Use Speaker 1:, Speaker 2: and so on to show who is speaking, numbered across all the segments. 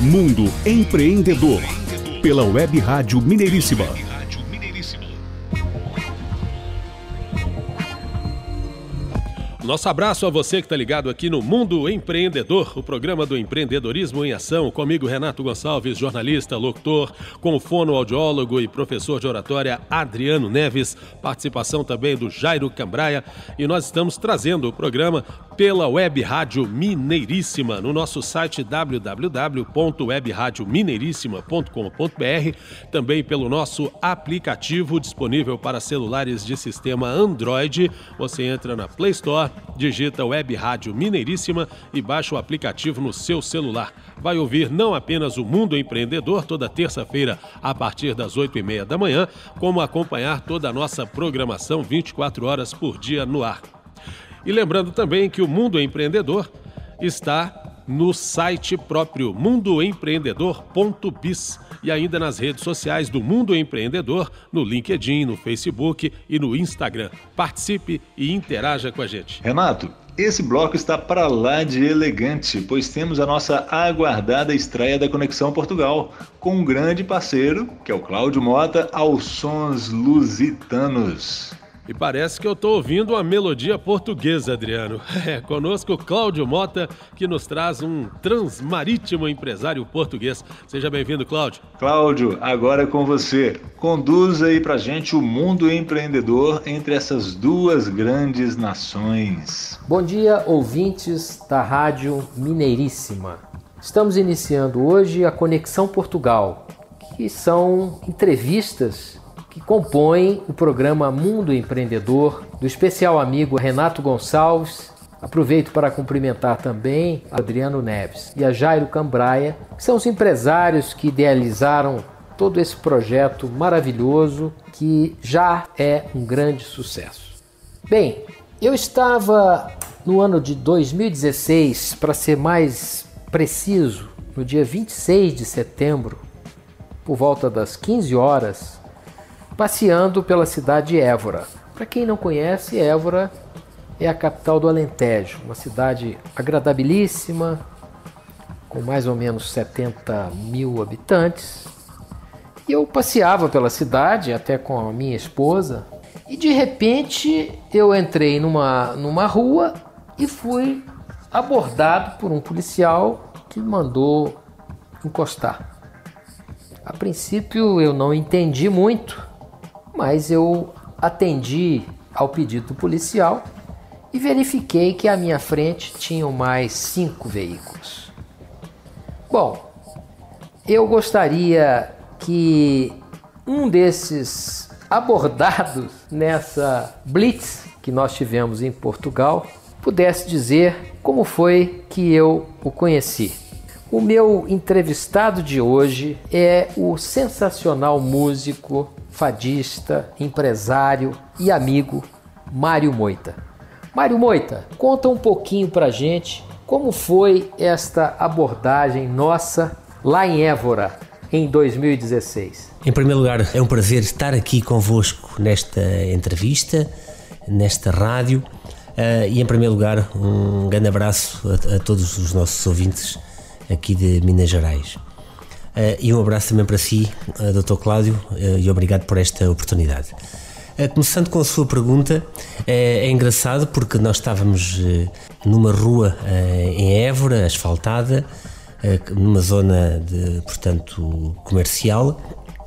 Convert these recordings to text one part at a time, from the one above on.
Speaker 1: Mundo Empreendedor, pela Web Rádio Mineiríssima.
Speaker 2: Nosso abraço a você que está ligado aqui no Mundo Empreendedor, o programa do empreendedorismo em ação. Comigo, Renato Gonçalves, jornalista, locutor, com fonoaudiólogo e professor de oratória Adriano Neves. Participação também do Jairo Cambraia. E nós estamos trazendo o programa pela Web Rádio Mineiríssima no nosso site www.webradiomineiríssima.com.br, também pelo nosso aplicativo disponível para celulares de sistema Android. Você entra na Play Store, digita Web Rádio Mineiríssima e baixa o aplicativo no seu celular. Vai ouvir não apenas o Mundo Empreendedor toda terça-feira a partir das 8 e meia da manhã, como acompanhar toda a nossa programação 24 horas por dia no ar. E lembrando também que o Mundo Empreendedor está no site próprio mundoempreendedor.biz e ainda nas redes sociais do Mundo Empreendedor, no LinkedIn, no Facebook e no Instagram. Participe e interaja com a gente.
Speaker 3: Renato, esse bloco está para lá de elegante, pois temos a nossa aguardada estreia da Conexão Portugal, com um grande parceiro, que é o Cláudio Mota, aos Sons Lusitanos.
Speaker 2: E parece que eu estou ouvindo uma melodia portuguesa, Adriano. É, conosco Cláudio Mota, que nos traz um transmarítimo empresário português. Seja bem-vindo, Cláudio.
Speaker 3: Cláudio, agora é com você. Conduza aí pra gente o mundo empreendedor entre essas duas grandes nações.
Speaker 4: Bom dia, ouvintes da Rádio Mineiríssima. Estamos iniciando hoje a Conexão Portugal, que são entrevistas que compõem o programa Mundo Empreendedor, do especial amigo Renato Gonçalves. Aproveito para cumprimentar também Adriano Neves e a Jairo Cambraia, que são os empresários que idealizaram todo esse projeto maravilhoso que já é um grande sucesso. Bem, eu estava no ano de 2016, para ser mais preciso, no dia 26 de setembro, por volta das 15 horas, passeando pela cidade de Évora. Para quem não conhece, Évora é a capital do Alentejo, uma cidade agradabilíssima, com mais ou menos 70 mil habitantes. E eu passeava pela cidade, até com a minha esposa, e de repente eu entrei numa, numa rua e fui abordado por um policial que mandou encostar. A princípio eu não entendi muito, mas eu atendi ao pedido do policial e verifiquei que à minha frente tinham mais cinco veículos. Bom, eu gostaria que um desses abordados nessa blitz que nós tivemos em Portugal pudesse dizer como foi que eu o conheci. O meu entrevistado de hoje é o sensacional músico fadista, empresário e amigo Mário Moita. Mário Moita, conta um pouquinho pra gente como foi esta abordagem nossa lá em Évora em 2016.
Speaker 5: Em primeiro lugar, é um prazer estar aqui convosco nesta entrevista, nesta rádio. Uh, e em primeiro lugar, um grande abraço a, a todos os nossos ouvintes aqui de Minas Gerais. Uh, e um abraço também para si, uh, Dr. Cláudio, uh, e obrigado por esta oportunidade. começando com a sua pergunta, é engraçado porque nós estávamos numa rua em Évora, asfaltada, numa zona de, portanto, comercial,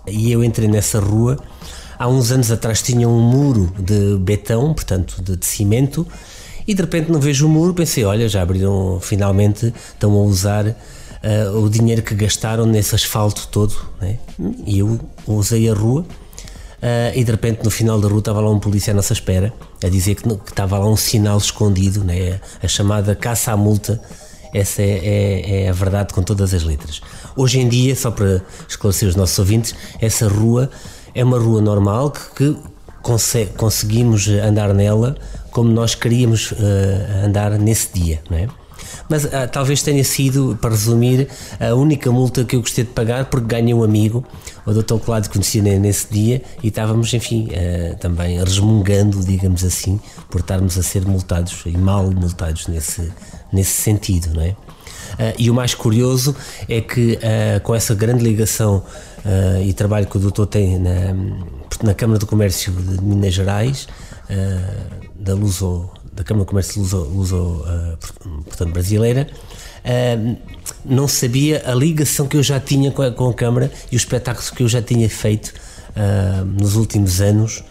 Speaker 5: e eu entrei nessa rua. Há uns anos atrás tinha um muro de betão, portanto, de, de cimento, e de repente não vejo o muro, pensei, olha, já abriram, finalmente estão a usar uh, o dinheiro que gastaram nesse asfalto todo. Né? E eu usei a rua uh, e de repente no final da rua estava lá um polícia à nossa espera a dizer que, que estava lá um sinal escondido, né? a chamada caça à multa. Essa é, é, é, a verdade com todas as letras. Hoje em dia, só para esclarecer os nossos ouvintes, essa rua é uma rua normal que, que conseguimos andar nela como nós queríamos uh, andar nesse dia, não é? Mas uh, talvez tenha sido, para resumir, a única multa que eu gostei de pagar porque ganhei um amigo, o Dr. Cláudio conhecia nesse dia e estávamos, enfim, uh, também resmungando, digamos assim, por estarmos a ser multados e mal multados nesse, nesse sentido, não é? e o mais curioso é que com essa grande ligação e trabalho que o doutor tem na, na Câmara de Comércio de Minas Gerais, da Luso, da Câmara de Comércio Luso, Luso portanto, brasileira, não sabia a ligação que eu já tinha com a, com a Câmara e os espetáculos que eu já tinha feito nos últimos anos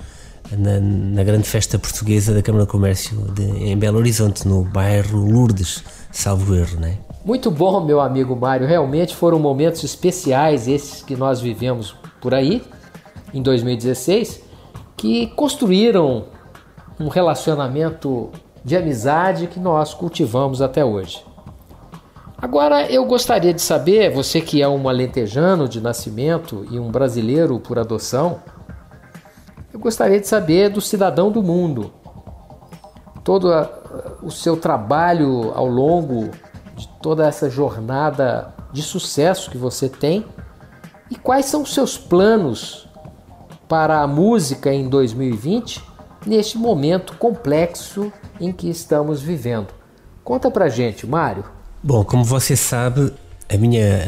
Speaker 5: na, na, grande festa portuguesa da Câmara de Comércio de, em Belo Horizonte, no bairro Lourdes, salvo erro, né?
Speaker 4: Muito bom, meu amigo Mário. Realmente foram momentos especiais esses que nós vivemos por aí, em 2016, que construíram um relacionamento de amizade que nós cultivamos até hoje. Agora eu gostaria de saber, você que é um alentejano de nascimento e um brasileiro por adoção, eu gostaria de saber do cidadão do mundo. Todo a, o seu trabalho ao longo de toda essa jornada de sucesso que você tem e quais são os seus planos para a música em 2020 neste momento complexo em que estamos vivendo. Conta pra gente, Mário.
Speaker 5: Bom, como você sabe, a minha,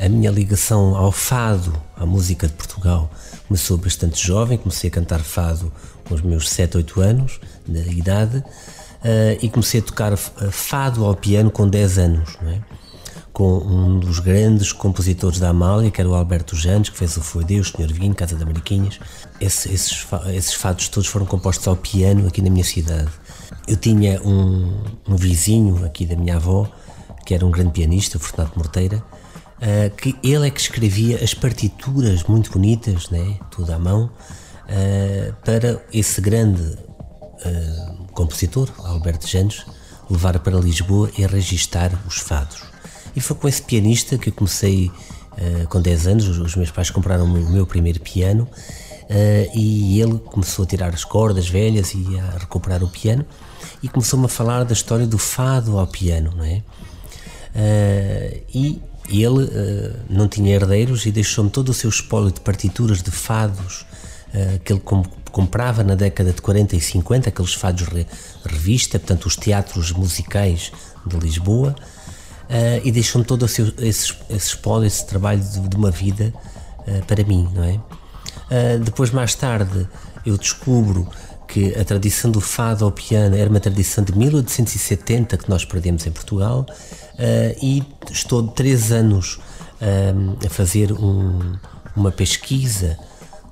Speaker 5: a, a minha ligação ao fado, à música de Portugal, começou bastante jovem, comecei a cantar fado com os meus 7, 8 anos de idade uh, e comecei a tocar fado ao piano com 10 anos, é? Com um dos grandes compositores da Amália, que era o Alberto Jandes, que fez o Foi Deus, Senhor Vinho, Casa da Mariquinhas. Esse, esses, esses fados todos foram compostos ao piano aqui na minha cidade. Eu tinha um, um vizinho aqui da minha avó, que era um grande pianista, o Fortunato Morteira, uh, que ele é que escrevia as partituras muito bonitas, né, tudo à mão, uh, para esse grande uh, compositor, Alberto Janos, levar para Lisboa e registar os fados. E foi com esse pianista que eu comecei com 10 anos, os, meus pais compraram o meu primeiro piano e ele começou a tirar as cordas velhas e a recuperar o piano e começou-me a falar da história do fado ao piano, não é? Uh, e ele uh, não tinha herdeiros e deixou-me todo o seu espólio de partituras de fados uh, que ele com, comprava na década de 40 e 50, aqueles fados re, revista, portanto, os teatros musicais de Lisboa, e deixou-me todo seu, esse, esse espólio, esse trabalho de, de uma vida para mim, não é? depois, mais tarde, eu descubro que a tradição do fado ao piano era uma tradição de 1870 que nós perdemos em Portugal uh, e estou três anos uh, a fazer um, uma pesquisa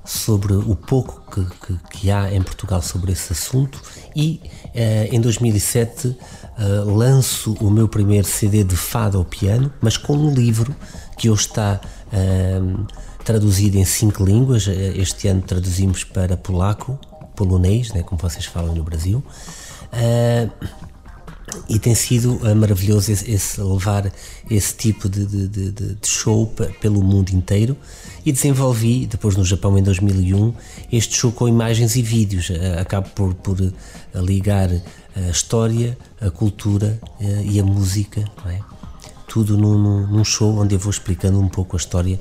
Speaker 5: sobre o pouco que, que, que, há em Portugal sobre esse assunto e uh, em 2007 lanço o meu primeiro CD de fado ao piano, mas com um livro que hoje está traduzido em cinco línguas. Este ano traduzimos para polaco, polonês, né, como vocês falam no Brasil. Uh, e tem sido uh, maravilhoso esse, esse, levar esse tipo de, de, de, de, show pelo mundo inteiro e desenvolvi depois no Japão em 2001 este show com imagens e vídeos uh, acabo por, por ligar a história, a cultura e a música é? tudo num, num, show onde eu vou explicando um pouco a história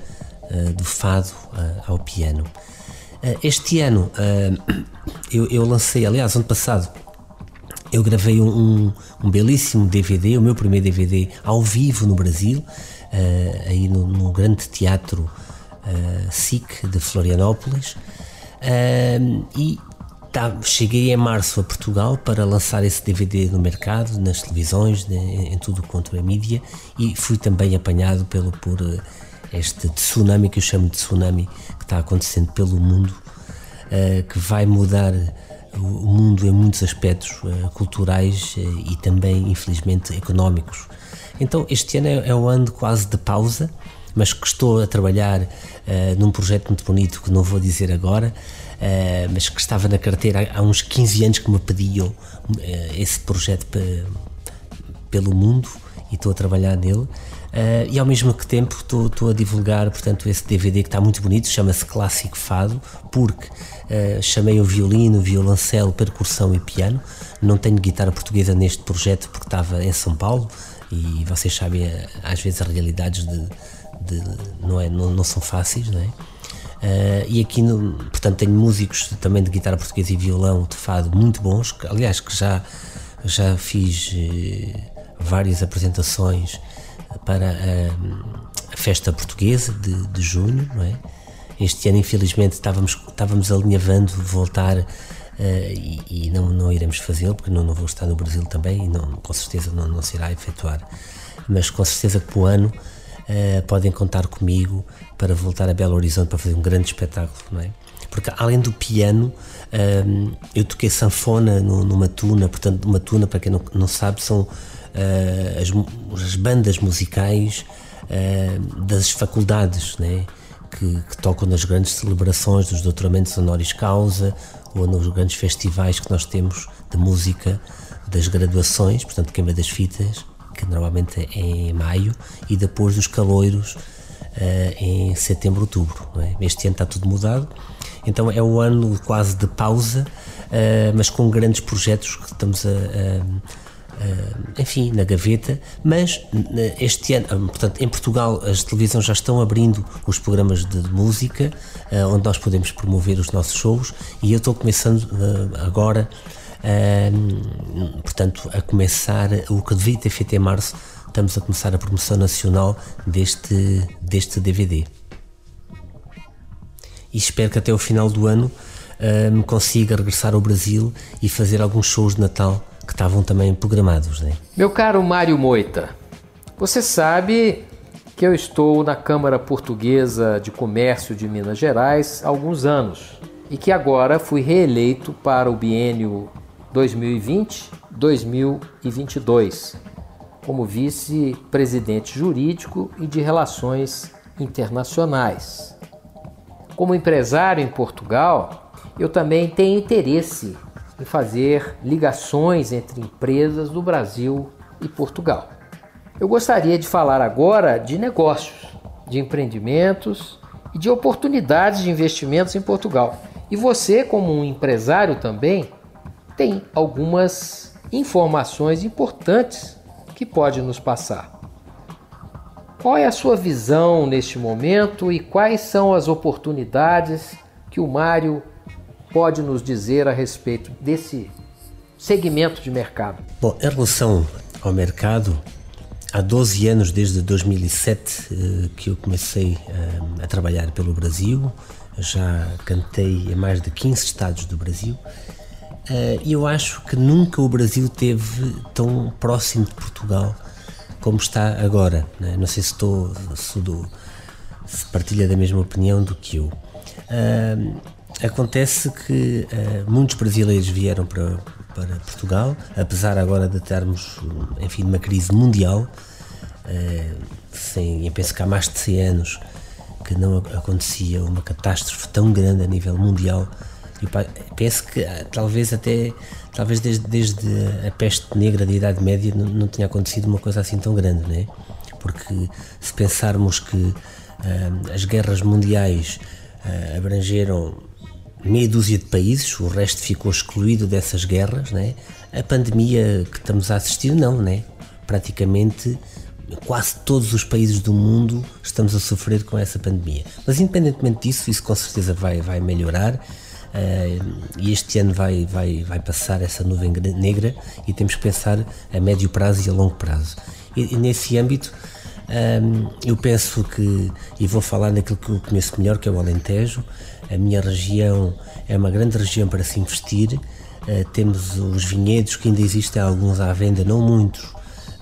Speaker 5: do fado ao piano eh, este ano eh, eu, eu, lancei, aliás, ano passado, eu gravei um, um, belíssimo DVD, o meu primeiro DVD ao vivo no Brasil, eh, aí no, no, grande teatro SIC de Florianópolis. e tá, cheguei em março a Portugal para lançar esse DVD no mercado, nas televisões, em, em tudo quanto é mídia, e fui também apanhado pelo, por este tsunami que eu chamo de tsunami que está acontecendo pelo mundo, uh, que vai mudar o mundo em muitos aspectos uh, culturais uh, e também, infelizmente, económicos. Então, este ano é, é, um ano quase de pausa, mas que estou a trabalhar num projeto muito bonito que não vou dizer agora, mas que estava na carteira há, uns 15 anos que me pediam esse projeto pelo mundo e estou a trabalhar nele. Uh, e ao mesmo tempo estou a divulgar, portanto, esse DVD que está muito bonito, chama-se Clássico Fado, porque uh, chamei o violino, violoncelo, percussão e piano. Não tenho guitarra portuguesa neste projeto porque estava em São Paulo e vocês sabem, às vezes as realidades de, de não, é, não, não, são fáceis, não é? Uh, e aqui, no, portanto, tenho músicos também de guitarra portuguesa e violão de fado muito bons, que, aliás, que já, já fiz várias apresentações para a, a festa portuguesa de, de, junho, é? Este ano, infelizmente, estávamos, estávamos alinhavando voltar uh, e, e, não, não iremos fazê-lo, porque não, não vou estar no Brasil também e não, com certeza não, não se irá efetuar. Mas com certeza que para o ano uh, podem contar comigo para voltar a Belo Horizonte para fazer um grande espetáculo, não é? Porque além do piano, um, eu toquei sanfona no, numa tuna, portanto, uma tuna, para quem não, não sabe, são uh, as, as, bandas musicais uh, das faculdades, né? Que, que, tocam nas grandes celebrações dos doutoramentos honoris causa ou nos grandes festivais que nós temos de música das graduações, portanto, queima das fitas, que normalmente é em maio, e depois dos caloiros uh, em setembro, outubro. É? Este ano está tudo mudado então é um ano quase de pausa, uh, mas com grandes projetos que estamos a, a enfim, na gaveta, mas este ano, portanto, em Portugal as televisões já estão abrindo os programas de música, uh, onde nós podemos promover os nossos shows, e eu estou começando uh, agora, portanto, a começar o que devia ter feito em março, estamos a começar a promoção nacional deste, deste DVD e espero que até o final do ano uh, consiga regressar ao Brasil e fazer alguns shows de Natal que estavam também programados. Né?
Speaker 4: Meu caro Mário Moita, você sabe que eu estou na Câmara Portuguesa de Comércio de Minas Gerais há alguns anos e que agora fui reeleito para o biênio 2020-2022 como vice-presidente jurídico e de relações internacionais. Como empresário em Portugal, eu também tenho interesse em fazer ligações entre empresas do Brasil e Portugal. Eu gostaria de falar agora de negócios, de empreendimentos e de oportunidades de investimentos em Portugal. E você, como um empresário também, tem algumas informações importantes que pode nos passar. Qual é a sua visão neste momento e quais são as oportunidades que o Mário pode nos dizer a respeito desse segmento de mercado?
Speaker 5: Bom, em relação ao mercado, há 12 anos, desde 2007, eh, que eu comecei eh, a trabalhar pelo Brasil, já cantei em mais de 15 estados do Brasil. Eh, eu acho que nunca o Brasil teve tão próximo de Portugal como está agora. Né? Não sei se estou se, do, se partilha da mesma opinião do que eu. Uh, acontece que uh, muitos brasileiros vieram para, para Portugal, apesar agora de estarmos, enfim, numa crise mundial. Uh, sem, eu penso que há mais de 100 anos que não acontecia uma catástrofe tão grande a nível mundial. Eu penso que talvez até talvez desde, desde a peste negra da Idade Média não, não tinha acontecido uma coisa assim tão grande, não é? Porque se pensarmos que uh, as guerras mundiais uh, abrangeram meia dúzia de países, o resto ficou excluído dessas guerras, né? A pandemia que estamos a assistir, não, né? Praticamente quase todos os países do mundo estamos a sofrer com essa pandemia. Mas independentemente disso, isso com certeza vai, vai melhorar e este ano vai, vai, vai passar essa nuvem negra e temos que pensar a médio prazo e a longo prazo. E, e nesse âmbito, eu penso que, e vou falar naquilo que eu conheço melhor, que é o Alentejo, a minha região é uma grande região para se investir. Uh, temos os vinhedos que ainda existem alguns à venda, não muitos,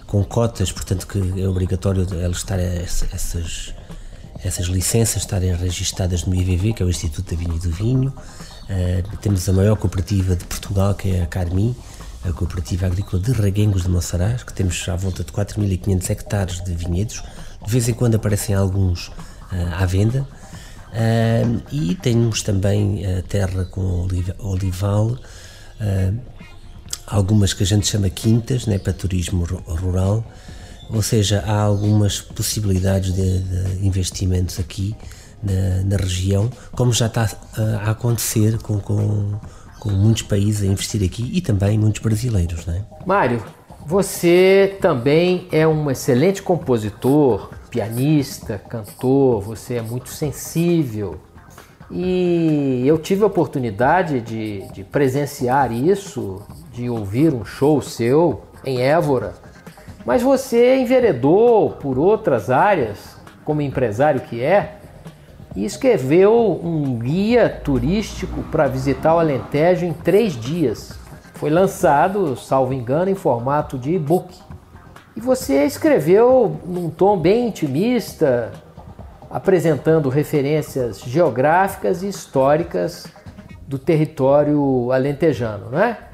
Speaker 5: com cotas, portanto que é obrigatório estarem essas, essas licenças estarem registadas no IVV, que é o Instituto da Vinho e do Vinho. Uh, temos a maior cooperativa de Portugal, que é a Carmi, a Cooperativa Agrícola de Reguengos de Monsaraz, que temos à volta de 4.500 hectares de vinhedos. De vez em quando aparecem alguns uh, à venda. Uh, e temos também a terra com olival, algumas que a gente chama quintas, né, para turismo rural, ou seja, há algumas possibilidades de, de investimentos aqui na, na região, como já está a, a acontecer com, com, com, muitos países a investir aqui e também muitos brasileiros. Não é?
Speaker 4: Mário, você também é um excelente compositor, pianista, cantor, você é muito sensível. E eu tive a oportunidade de, de presenciar isso, de ouvir um show seu em Évora Mas você enveredou por outras áreas, como empresário que é, e escreveu um guia turístico para visitar o Alentejo em três dias. Foi lançado, salvo engano, em formato de e-book. E você escreveu num tom bem intimista, apresentando referências geográficas e históricas do território alentejano, não é?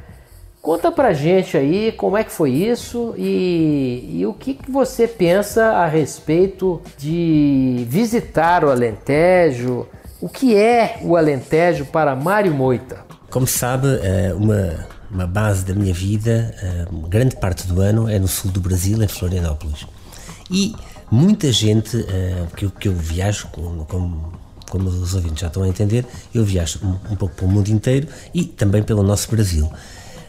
Speaker 4: Conta pra gente aí como é que foi isso e, e o que, que você pensa a respeito de visitar o Alentejo. O que é o Alentejo para Mário Moita?
Speaker 5: Como sabe, é uma, uma base da minha vida, é, grande parte do ano, é no sul do Brasil, em Florianópolis. E muita gente é, que, eu, que eu viajo, como, como, os ouvintes já estão a entender, eu viajo um, um pouco pelo mundo inteiro e também pelo nosso Brasil.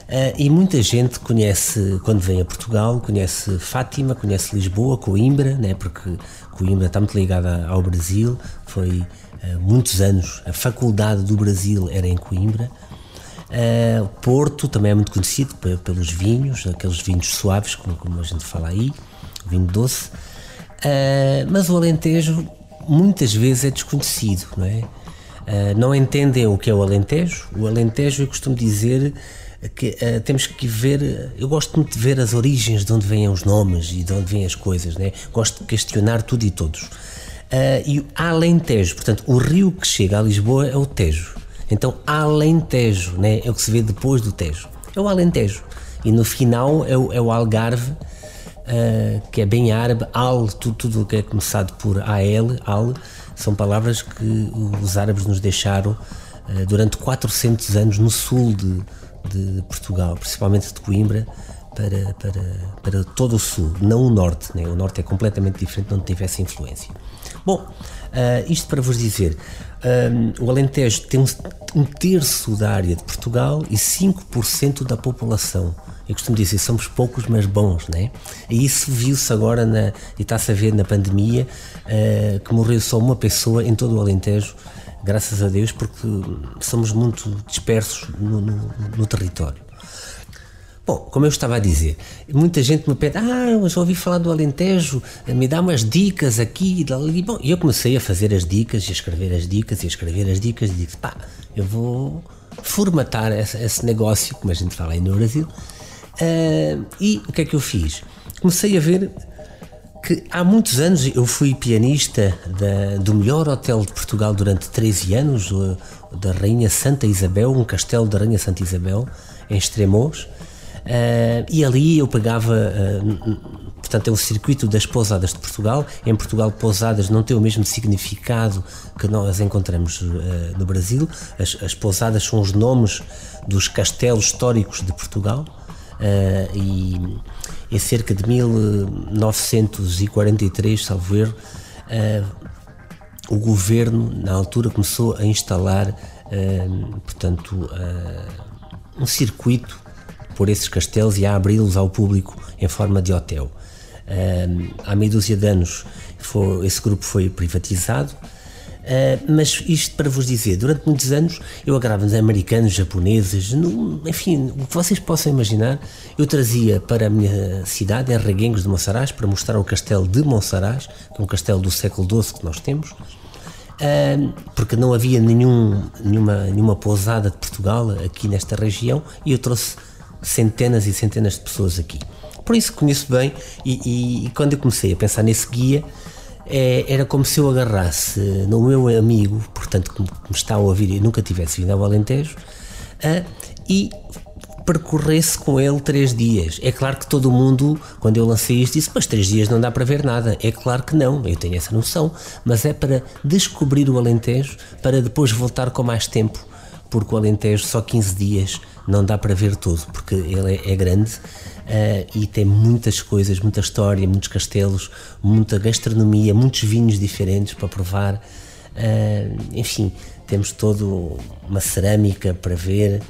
Speaker 5: Uh, e muita gente conhece, quando vem a Portugal, conhece Fátima, conhece Lisboa, Coimbra, né, porque Coimbra está muito ligada ao Brasil, foi uh, muitos anos, a faculdade do Brasil era em Coimbra. Uh, Porto também é muito conhecido pelos vinhos, aqueles vinhos suaves, como, como a gente fala aí, vinho doce. mas o Alentejo muitas vezes é desconhecido, não é? não entendem o que é o Alentejo. O Alentejo, eu costumo dizer, que uh, temos que ver. Eu gosto muito de ver as origens de onde vêm os nomes e de onde vêm as coisas, né? Gosto de questionar tudo e todos. Uh, e Alentejo, portanto, o rio que chega a Lisboa é o Tejo. Então, Alentejo, né? É o que se vê depois do Tejo. É o Alentejo. E no final é o, é o Algarve, uh, que é bem árabe. Al, tudo, tudo que é começado por AL, Al, são palavras que os árabes nos deixaram durante 400 anos no sul de, de Portugal, principalmente de Coimbra, para, para, para todo o sul, não o norte. Né? O norte é completamente diferente, não tivesse influência. Bom, uh, isto para vos dizer, um, ah, o Alentejo tem um, terço da área de Portugal e 5% da população. Eu costumo dizer, somos poucos, mas bons, né? E isso viu-se agora na, e está-se a ver na pandemia, uh, que morreu só uma pessoa em todo o Alentejo graças a Deus, porque somos muito dispersos no, no, no território. Bom, como eu estava a dizer, muita gente me pede, ah, já ouvi falar do Alentejo, me dá umas dicas aqui e ali. Bom, e eu comecei a fazer as dicas, e a escrever as dicas, e a escrever as dicas, e disse, pá, eu vou formatar esse, esse negócio, como a gente fala aí no Brasil. Uh, e o que é que eu fiz? Comecei a ver que há muitos anos eu fui pianista da, do melhor hotel de Portugal durante 13 anos, da Rainha Santa Isabel, um castelo da Rainha Santa Isabel, em Estremoz. Uh, e ali eu pegava, uh, portanto, é o circuito das pousadas de Portugal. Em Portugal, pousadas não tem o mesmo significado que nós encontramos uh, no Brasil. As, as pousadas são os nomes dos castelos históricos de Portugal. E em cerca de 1943, salvo erro, uh, o governo, na altura, começou a instalar, uh, portanto, um circuito por esses castelos e a abri-los ao público em forma de hotel. há meia dúzia de anos foi, esse grupo foi privatizado Uh, mas isto para vos dizer, durante muitos anos eu agrava americanos, japoneses, no, enfim, o que vocês possam imaginar, eu trazia para a minha cidade, em Reguengos de Monsaraz, para mostrar o castelo de Monsaraz, que é um castelo do século XII que nós temos, uh, porque não havia nenhum, nenhuma, nenhuma pousada de Portugal aqui nesta região e eu trouxe centenas e centenas de pessoas aqui. Por isso conheço bem e, e, e quando eu comecei a pensar nesse guia, é, era como se eu agarrasse no meu amigo, portanto, que me está a ouvir e nunca tivesse vindo ao Alentejo, uh, e percorresse com ele três dias. É claro que todo mundo, quando eu lancei isto, disse: Mas três dias não dá para ver nada. É claro que não, eu tenho essa noção, mas é para descobrir o Alentejo, para depois voltar com mais tempo, porque o Alentejo só 15 dias não dá para ver tudo, porque ele é, é grande uh, e tem muitas coisas, muita história, muitos castelos, muita gastronomia, muitos vinhos diferentes para provar. Uh, enfim, temos todo uma cerâmica para ver,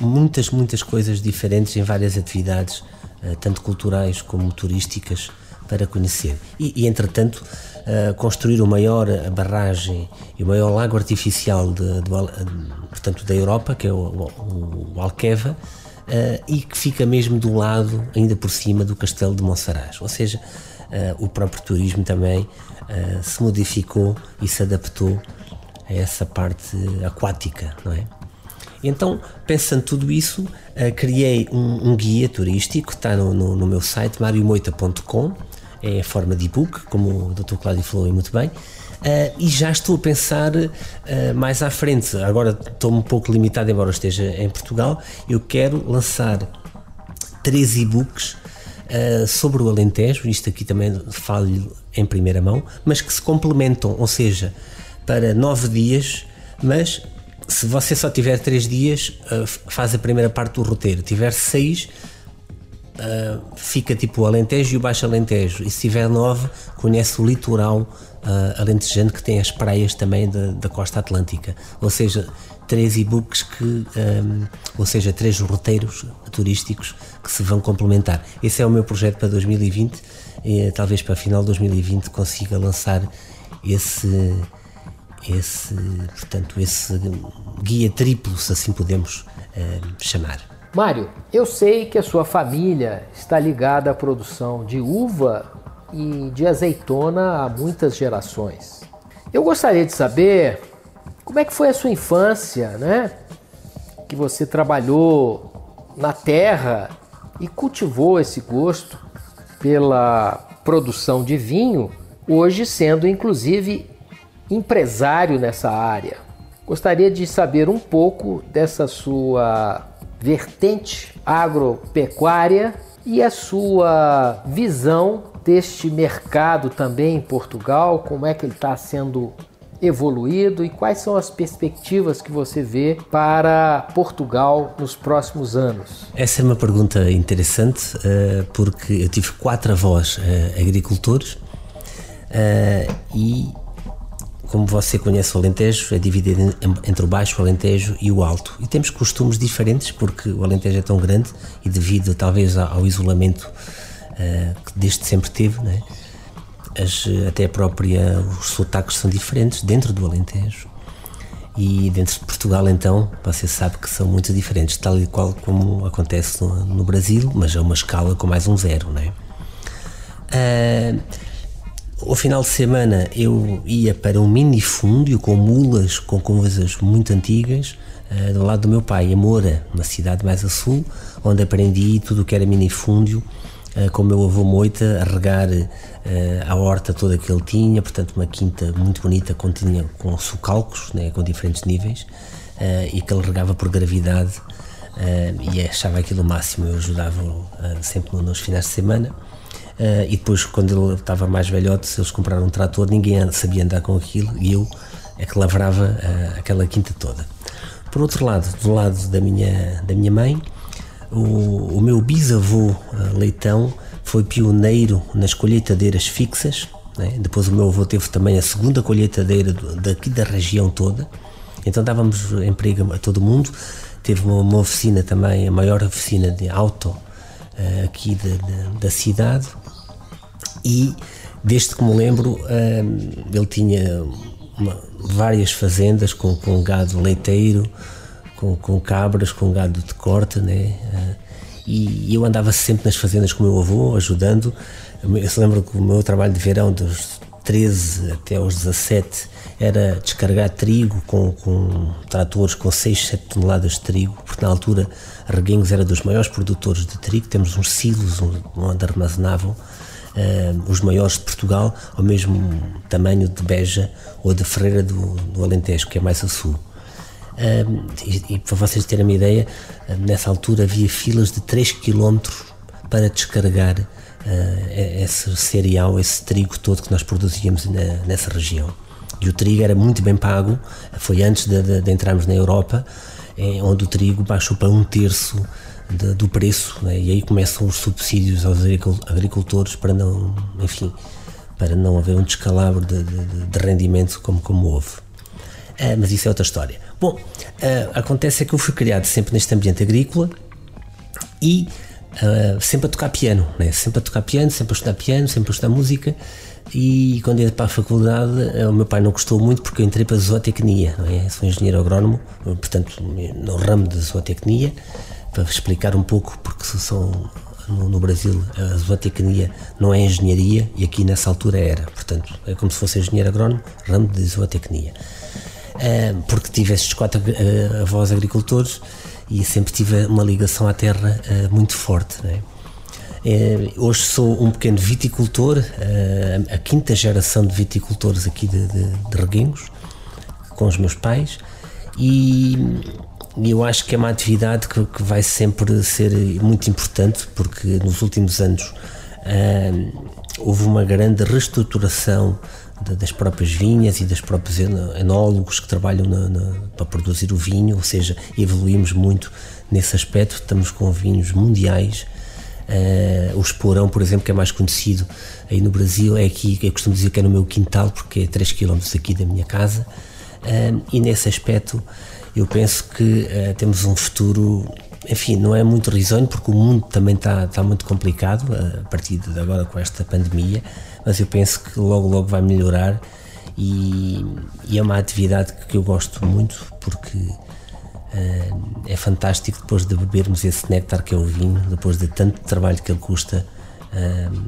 Speaker 5: muitas, muitas coisas diferentes em várias atividades, uh, tanto culturais como turísticas, para conhecer. E, e entretanto, uh, construir o maior barragem e o maior lago artificial de, de, de, portanto, da Europa, que é o, o, o Alqueva, uh, e que fica mesmo do lado, ainda por cima, do Castelo de Monsaraz. Ou seja, uh, o próprio turismo também uh, se modificou e se adaptou a essa parte aquática, não é? Então, pensando tudo isso, criei um, um, guia turístico, está no, no, no meu site, mariomoita.com, é forma de e-book, como o Dr. Cláudio falou muito bem, Uh, e já estou a pensar uh, mais à frente. Agora estou um pouco limitado, embora esteja em Portugal. Eu quero lançar três e-books uh, sobre o Alentejo. Isto aqui também falo em primeira mão, mas que se complementam, ou seja, para nove dias, mas se você só tiver três dias, faz a primeira parte do roteiro. Tiver seis, uh, fica tipo o Alentejo e o Baixo Alentejo. E se tiver nove, conhece o litoral uh, alentejano que tem as praias também da, da costa atlântica. Ou seja, três e-books que, um, ou seja, três roteiros turísticos que se vão complementar. Esse é o meu projeto para 2020 e talvez para final de 2020 consiga lançar esse esse, portanto, esse guia triplo, se assim podemos chamar.
Speaker 4: Mário, eu sei que a sua família está ligada à produção de uva e de azeitona há muitas gerações. Eu gostaria de saber como é que foi a sua infância, né? Que você trabalhou na terra e cultivou esse gosto pela produção de vinho, hoje sendo inclusive empresário nessa área. Gostaria de saber um pouco dessa sua vertente agropecuária e a sua visão deste mercado também em Portugal, como é que ele está sendo evoluído e quais são as perspectivas que você vê para Portugal nos próximos anos?
Speaker 5: Essa é uma pergunta interessante eh, porque eu tive quatro avós eh, agricultores eh, e como você conhece o Alentejo, é dividido entre o Baixo, Alentejo e o Alto. E temos costumes diferentes, porque o Alentejo é tão grande e devido talvez ao isolamento uh, que desde sempre teve, né? As, até a própria, os sotaques são diferentes dentro do Alentejo. E dentro de Portugal, então, você sabe que são muito diferentes, tal e qual como acontece no, no Brasil, mas a uma escala com mais um zero? Uh, ao final de semana eu ia para um minifúndio com mulas, com coisas muito antigas, uh, do lado do meu pai, em Moura, uma cidade mais a sul, onde aprendi tudo o que era minifúndio, uh, com o meu avô Moita, a regar uh, a horta toda que ele tinha, portanto uma quinta muito bonita, com, tinha, com sucalcos, né, com diferentes níveis, e que ele regava por gravidade, e achava aquilo o máximo, eu ajudava sempre nos finais de semana. Uh, e depois, quando ele estava mais velhote, eles compraram um trator, ninguém sabia andar com aquilo e eu é que lavrava uh, aquela quinta toda. Por outro lado, do lado da minha, da minha mãe, o, o meu bisavô uh, Leitão foi pioneiro nas colheitadeiras fixas. Né? Depois, o meu avô teve também a segunda colheitadeira do, daqui da região toda. Então, dávamos emprego a todo mundo. Teve uma, uma oficina também, a maior oficina de auto aqui de, de, da cidade e desde que me lembro hum, ele tinha uma, várias fazendas com, com gado leiteiro, com, com cabras, com gado de corte, né? Uh, e eu andava sempre nas fazendas com o meu avô, ajudando. Eu se lembro que o meu trabalho de verão, dos 13 até aos 17, era descarregar trigo com, com tratores com 6, 7 toneladas de trigo, porque na altura Reguengos era dos maiores produtores de trigo, temos uns silos onde armazenavam uh, os maiores de Portugal, ao mesmo tamanho de Beja ou de Ferreira do, do Alentejo, que é mais a sul. Uh, e, e, para vocês terem uma ideia, uh, nessa altura havia filas de 3 km para descarregar esse cereal, esse trigo todo que nós produzíamos nessa região. E o trigo era muito bem pago, foi antes de, de, de entrarmos na Europa, é, onde o trigo baixou para um terço de, do preço, né? e aí começam os subsídios aos agricultores para não, enfim, para não haver um descalabro de, de, rendimento como, como houve. Mas isso é outra história. Bom, acontece é que eu fui criado sempre neste ambiente agrícola e uh, sempre a tocar piano, né? sempre a tocar piano, sempre a estudar piano, sempre a estudar música. E quando ia para a faculdade, uh, o meu pai não gostou muito porque eu entrei para a zootecnia, não é? Sou engenheiro agrónomo, portanto, no ramo da zootecnia, para explicar um pouco, porque são no, no, Brasil a zootecnia não é engenharia e aqui nessa altura era. Portanto, é como se fosse engenheiro agrónomo, ramo de zootecnia. Uh, porque tive esses quatro avós agricultores e sempre tive uma ligação à terra uh, muito forte. hoje sou um pequeno viticultor, a quinta geração de viticultores aqui de, de, de Reguengos, com os meus pais, e eu acho que é uma atividade que, que, vai sempre ser muito importante, porque nos últimos anos uh, houve uma grande reestruturação das próprias vinhas e dos próprios enólogos que trabalham na, na, para produzir o vinho, ou seja, evoluímos muito nesse aspecto. Estamos com vinhos mundiais. Uh, o Esporão, por exemplo, que é mais conhecido aí no Brasil, é aqui, eu costumo dizer que é no meu quintal, porque é 3 km aqui da minha casa. Uh, e nesse aspecto eu penso que uh, temos um futuro, enfim, não é muito risonho, porque o mundo também está, está muito complicado a partir de agora com esta pandemia, mas eu penso que logo, logo vai melhorar e, e é uma atividade que eu gosto muito porque uh, é fantástico depois de bebermos esse néctar que é o vinho, depois de tanto trabalho que ele custa.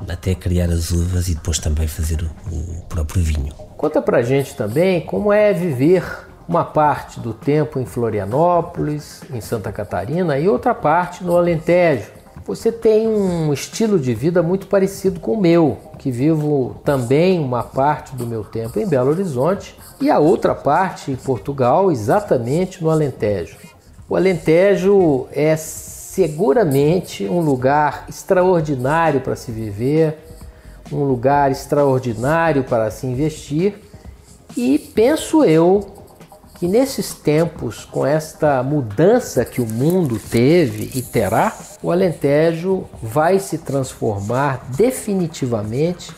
Speaker 5: até criar as uvas e depois também fazer o, o próprio vinho.
Speaker 4: Conta pra gente também como é viver uma parte do tempo em Florianópolis, em Santa Catarina, e outra parte no Alentejo. Você tem um estilo de vida muito parecido com o meu, que vivo também uma parte do meu tempo em Belo Horizonte e a outra parte em Portugal, exatamente no Alentejo. O Alentejo é seguramente um lugar extraordinário para se viver, um lugar extraordinário para se investir e penso eu que nesses tempos, com esta mudança que o mundo teve e terá, o Alentejo vai se transformar definitivamente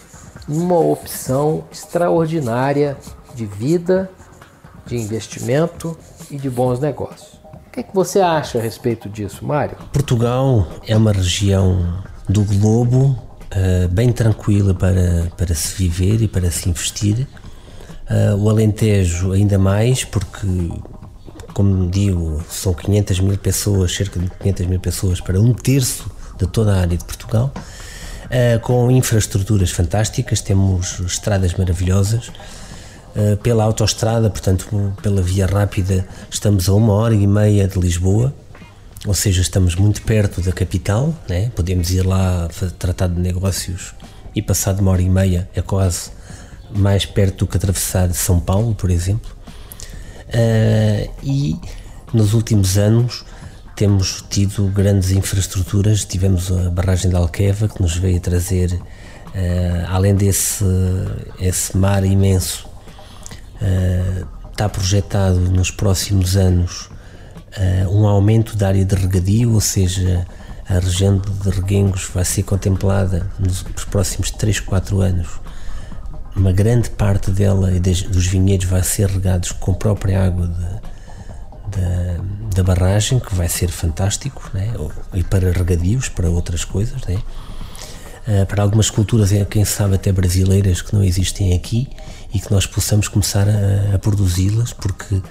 Speaker 4: numa opção extraordinária de vida, de investimento e de bons negócios. O que, é que você acha a respeito disso, Mário?
Speaker 5: Portugal é uma região do globo uh, bem tranquila para, para se viver e para se investir Uh, o Alentejo ainda mais, porque, como digo, são 500 mil pessoas, cerca de 500 mil pessoas para um terço de toda a área de Portugal, uh, com infraestruturas fantásticas, temos estradas maravilhosas. Uh, pela autoestrada, portanto, pela via rápida, estamos a uma hora e meia de Lisboa, ou seja, estamos muito perto da capital, né? podemos ir lá tratar de negócios e passar de uma hora e meia é quase mais perto do que atravessar São Paulo, por exemplo. Uh, e nos últimos anos temos tido grandes infraestruturas. Tivemos a barragem de Alqueva que nos veio trazer, uh, além desse esse mar imenso, uh, está projetado nos próximos anos um aumento da área de regadio, ou seja, a região de Reguengos vai ser contemplada nos próximos 3, 4 anos uma grande parte dela e dos vinhedos vai ser regados com a própria água de, de, da barragem, que vai ser fantástico, né? e para regadios, para outras coisas, né? Uh, para algumas culturas, é, quem sabe até brasileiras, que não existem aqui e que nós possamos começar a, a produzi-las, porque,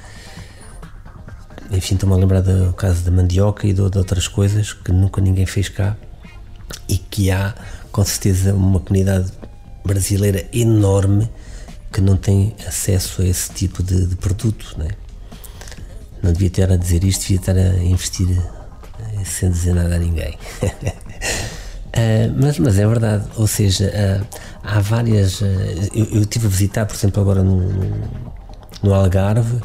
Speaker 5: enfim, estou-me a lembrar do caso da mandioca e de, de outras coisas que nunca ninguém fez cá e que há, com certeza, uma comunidade brasileira enorme que não tem acesso a esse tipo de, de produto. Né? Não devia estar a dizer isto, devia estar a investir eh, sem dizer nada a ninguém. Uh, mas, mas é verdade, ou seja, uh, há várias. Uh, eu, eu estive a visitar, por exemplo, agora no, no Algarve,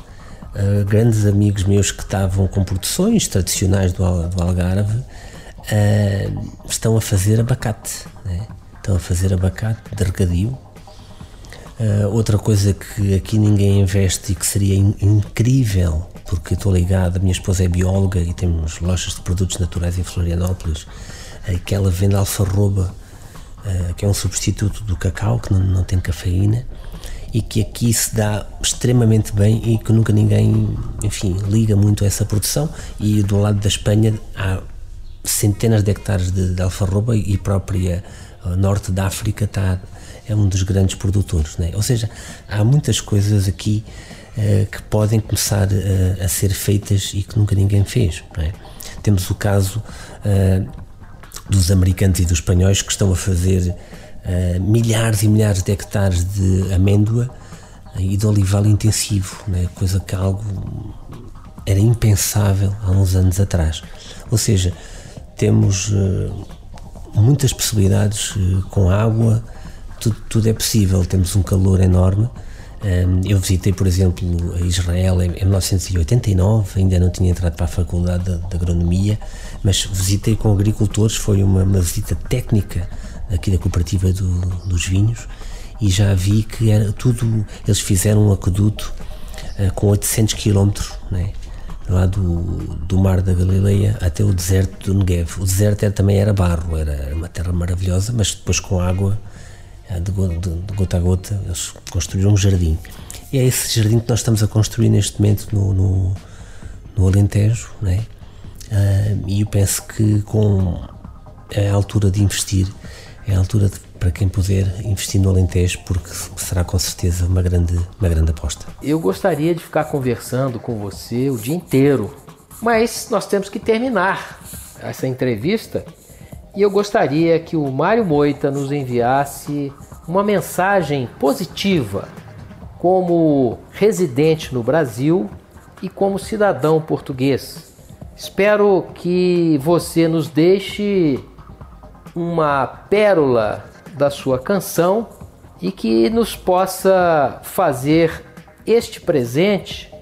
Speaker 5: grandes amigos meus que estavam com produções tradicionais do, do Algarve estão a fazer abacate. Né? A fazer abacate de regadio. Uh, outra coisa que aqui ninguém investe e que seria in incrível, porque estou ligado, a minha esposa é bióloga e temos lojas de produtos naturais em Florianópolis, que ela vende alfarroba, uh, que é um substituto do cacau, que não, não tem cafeína, e que aqui se dá extremamente bem e que nunca ninguém, enfim, liga muito a essa produção. E do lado da Espanha há centenas de hectares de, de alfarroba e própria norte da África está é um dos grandes produtores, né? ou seja, há muitas coisas aqui uh, que podem começar uh, a ser feitas e que nunca ninguém fez. É? Temos o caso uh, dos americanos e dos espanhóis que estão a fazer milhares e milhares de hectares de amêndoa e de olival intensivo, né? coisa que algo era impensável há uns anos atrás. Ou seja, temos muitas possibilidades com água, tudo, tudo é possível, temos um calor enorme. Eu visitei, por exemplo, Israel em 1989, ainda não tinha entrado para a Faculdade de Agronomia, mas visitei com agricultores, foi uma, uma visita técnica aqui da cooperativa do, dos vinhos e já vi que era tudo, eles fizeram um aqueduto uh, com 800 km, né? Lá do, do Mar da Galileia até o deserto do Negev. O deserto era, também era barro, era uma terra maravilhosa, mas depois com água eh, de, de, de gota a gota, eles construíram um jardim. E é esse jardim que nós estamos a construir neste momento no, no, no Alentejo, né? Uh, e eu penso que com é a altura de investir, é a altura de, para quem puder investir no Alentejo, porque será com certeza uma grande, uma grande aposta.
Speaker 4: Eu gostaria de ficar conversando com você o dia inteiro, mas nós temos que terminar essa entrevista e eu gostaria que o Mário Moita nos enviasse uma mensagem positiva como residente no Brasil e como cidadão português. Espero que você nos deixe uma pérola da sua canção e que nos possa fazer este presente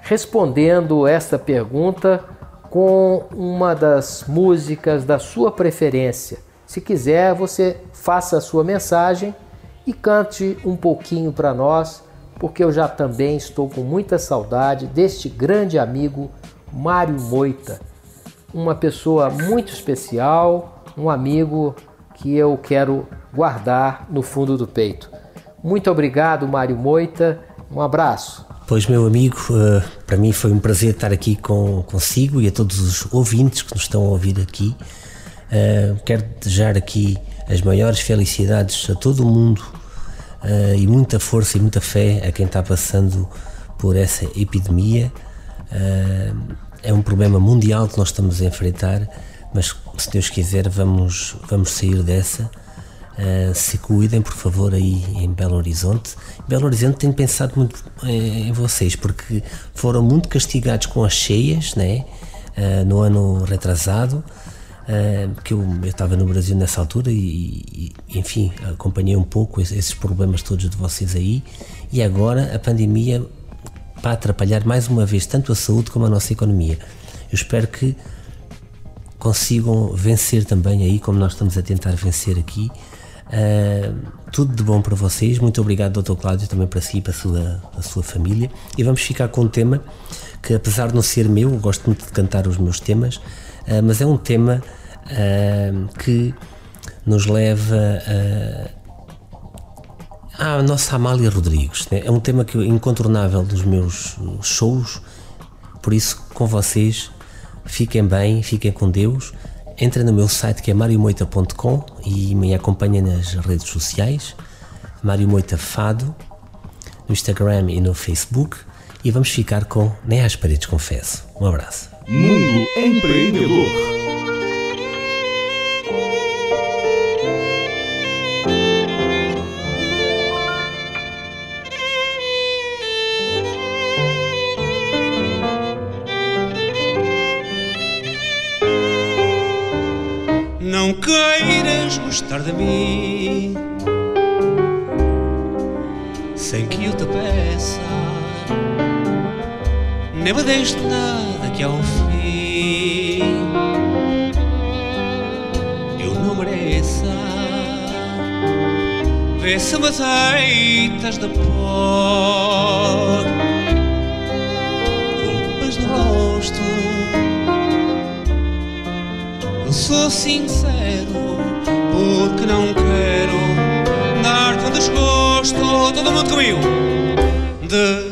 Speaker 4: respondendo esta pergunta com uma das músicas da sua preferência. Se quiser, você faça a sua mensagem e cante um pouquinho para nós, porque eu já também estou com muita saudade deste grande amigo Mário Moita, uma pessoa muito especial, um amigo que eu quero guardar no fundo do peito. Muito obrigado, Mário Moita. Um abraço.
Speaker 5: Pois, meu amigo, uh, para mim foi um prazer estar aqui com, consigo e a todos os ouvintes que nos estão a ouvir aqui. Uh, quero desejar aqui as maiores felicidades a todo o mundo uh, e muita força e muita fé a quem está passando por essa epidemia. é um problema mundial que nós estamos a enfrentar, mas se Deus quiser, vamos, vamos sair dessa. Uh, se cuidem, por favor, aí em Belo Horizonte. Belo Horizonte tenho pensado muito em, em vocês, porque foram muito castigados com as cheias, né? Uh, no ano retrasado, uh, que eu, eu, estava no Brasil nessa altura e, e, enfim, acompanhei um pouco esses problemas todos de vocês aí. E agora a pandemia para atrapalhar mais uma vez tanto a saúde como a nossa economia. Eu espero que consigam vencer também aí, como nós estamos a tentar vencer aqui, Uh, tudo de bom para vocês. Muito obrigado, Dr. Cláudio, também para si e para a sua, a sua família. E vamos ficar com um tema que, apesar de não ser meu, gosto muito de cantar os meus temas, uh, mas é um tema uh, que nos leva à nossa Amália Rodrigues. Né? É um tema que incontornável dos meus shows, por isso, com vocês, fiquem bem, fiquem com Deus entra no meu site que é mariomoita.com e me acompanha nas redes sociais, Mário Moita Fado, no Instagram e no Facebook. E vamos ficar com Nem às paredes confesso. Um abraço.
Speaker 1: Mundo Empreendedor.
Speaker 6: De mim sem que eu te peça, nem me deixe nada que ao fim eu não mereça. Vê se me azeitas de pó, roupas de rosto. Eu sou sincero Todo mundo comigo. De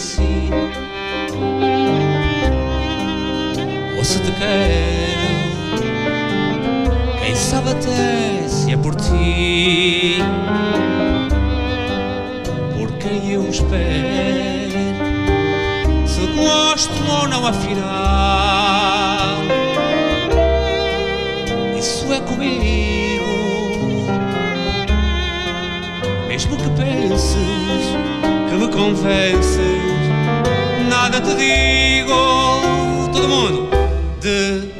Speaker 6: te Nada te digo Todo mundo de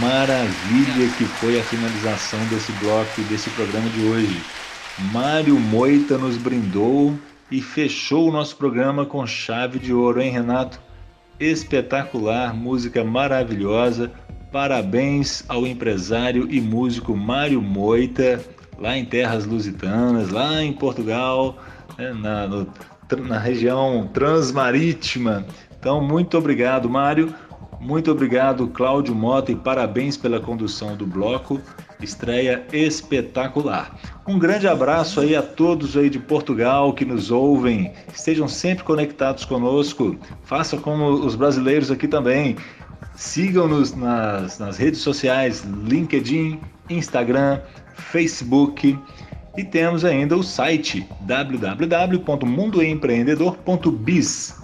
Speaker 3: maravilha que foi a finalização desse bloco desse programa de hoje. Mário Moita nos brindou e fechou o nosso programa com chave de ouro, hein, Renato? Espetacular, música maravilhosa. Parabéns ao empresário e músico Mário Moita, lá em Terras Lusitanas, lá em Portugal, né, na, no, na região transmarítima. Então, muito obrigado, Mário. Muito obrigado, Cláudio Mota, e parabéns pela condução do bloco. Estreia espetacular. Um grande abraço aí a todos aí de Portugal que nos ouvem. Estejam sempre conectados conosco. Façam como os brasileiros aqui também. Sigam-nos nas, nas redes sociais LinkedIn, Instagram, Facebook. E temos ainda o site www.mundoempreendedor.biz.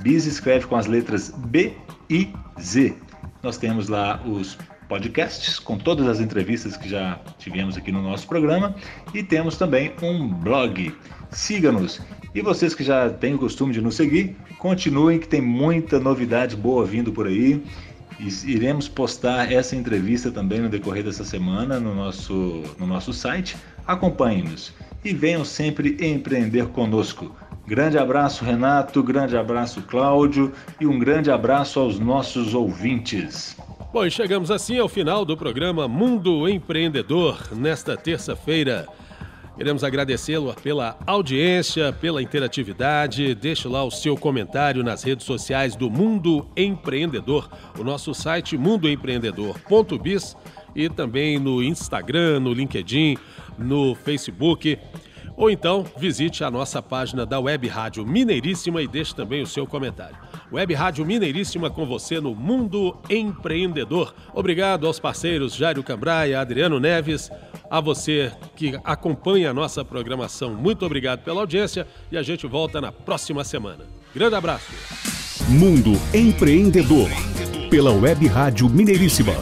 Speaker 3: Biz escreve com as letras B e Z. Nós temos lá os podcasts com todas as entrevistas que já tivemos aqui no nosso programa e temos também um blog. Siga-nos. E vocês que já têm o costume de nos seguir, continuem que tem muita novidade boa vindo por aí. Iremos postar essa entrevista também no decorrer dessa semana no nosso, no nosso site. Acompanhe-nos e venham sempre empreender conosco. Grande abraço, Renato, grande abraço, Cláudio, e um grande abraço aos nossos ouvintes.
Speaker 2: Bom, e chegamos assim ao final do programa Mundo Empreendedor, nesta terça-feira. Queremos agradecê-lo pela audiência, pela interatividade. Deixe lá o seu comentário nas redes sociais do Mundo Empreendedor, o nosso site mundoempreendedor.biz e também no Instagram, no LinkedIn, no Facebook. Ou então visite a nossa página da Web Rádio Mineiríssima e deixe também o seu comentário. Web Rádio Mineiríssima com você no Mundo Empreendedor. Obrigado aos parceiros Jairo Cambraia, Adriano Neves, a você que acompanha a nossa programação. Muito obrigado pela audiência e a gente volta na próxima semana. Grande abraço.
Speaker 1: Mundo Empreendedor, pela Web Rádio Mineiríssima.